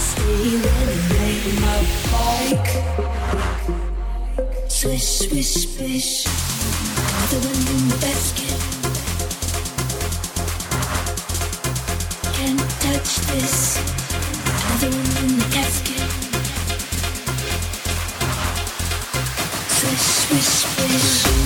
stealing my bike. Swish, swish, swish. The wind in the basket. Can't touch this. The wind in the casket. Swish, swish, swish.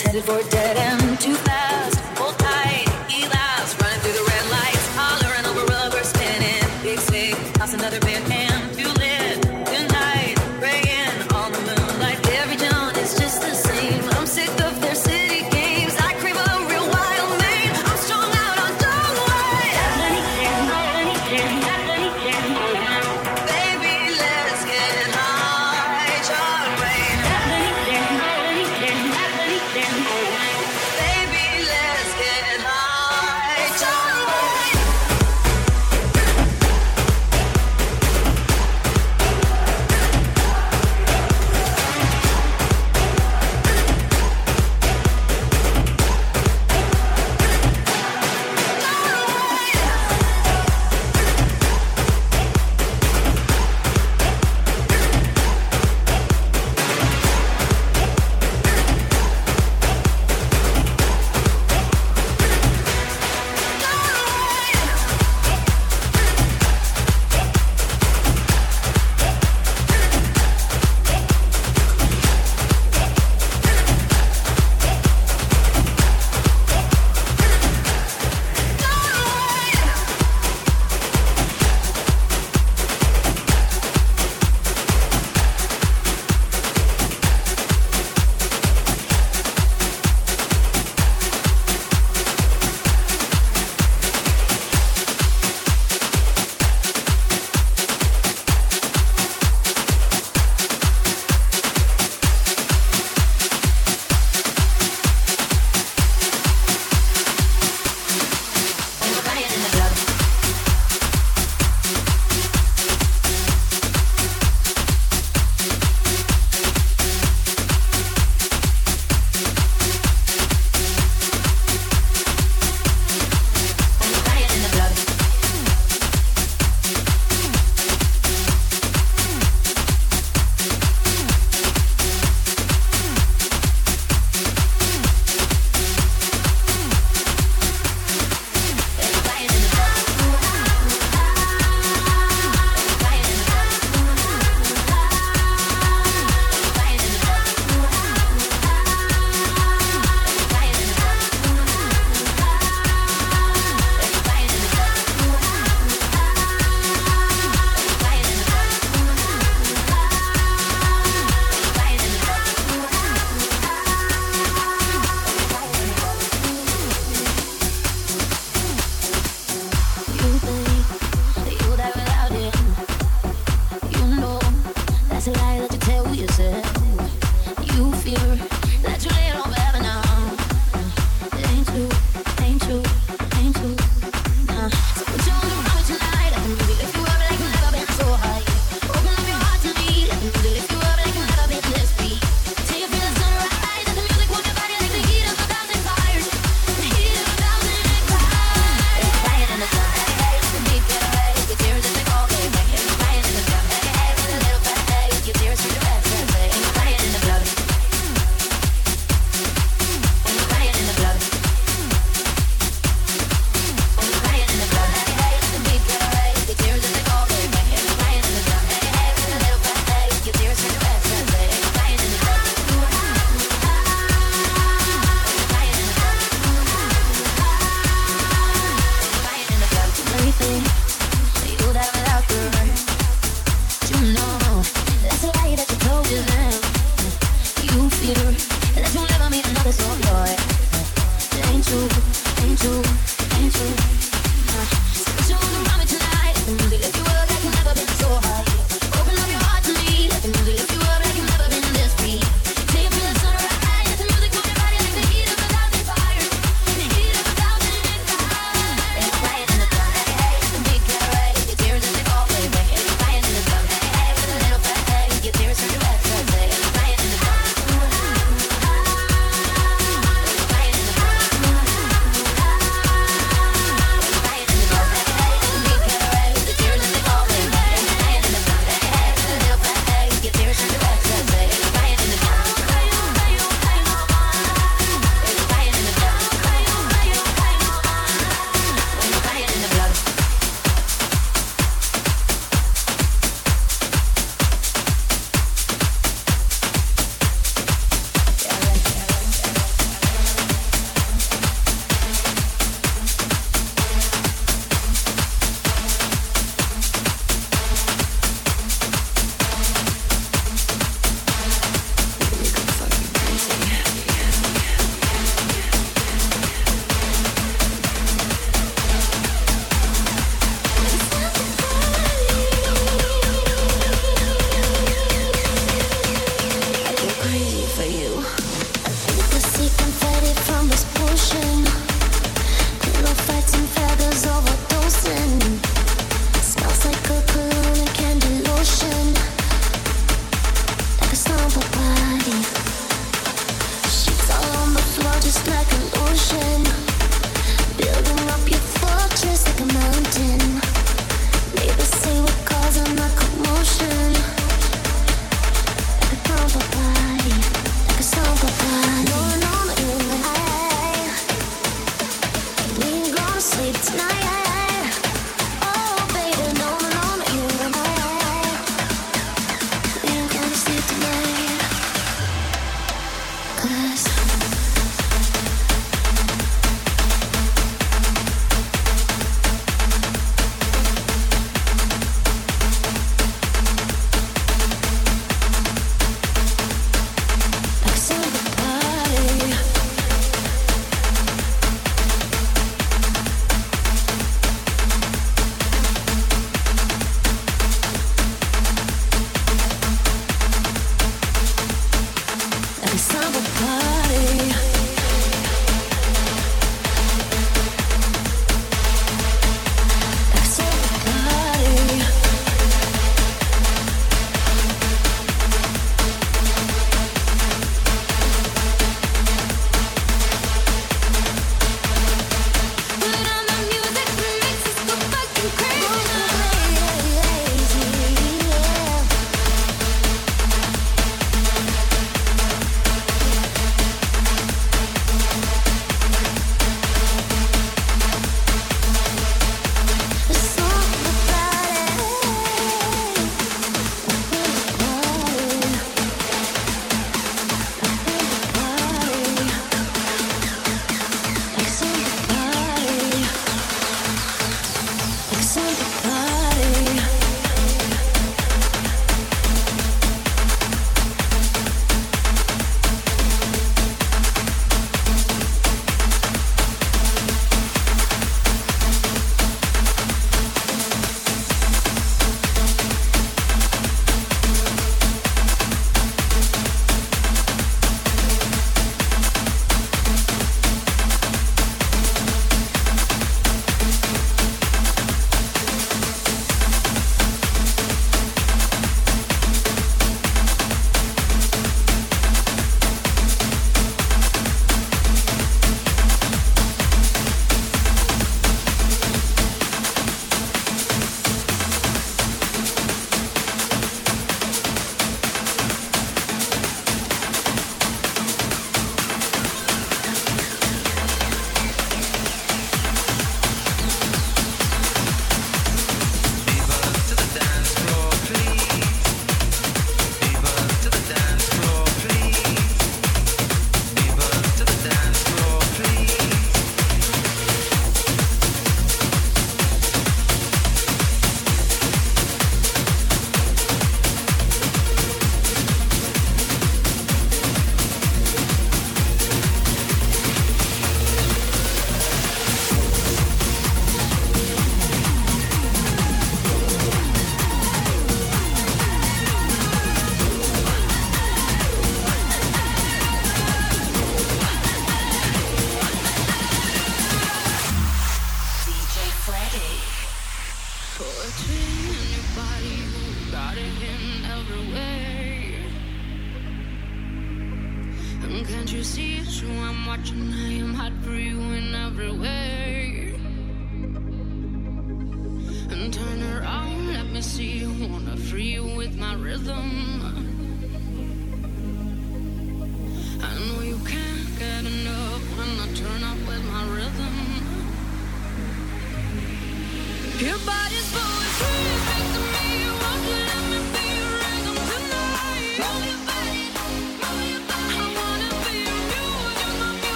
headed for a dead end. Too fast.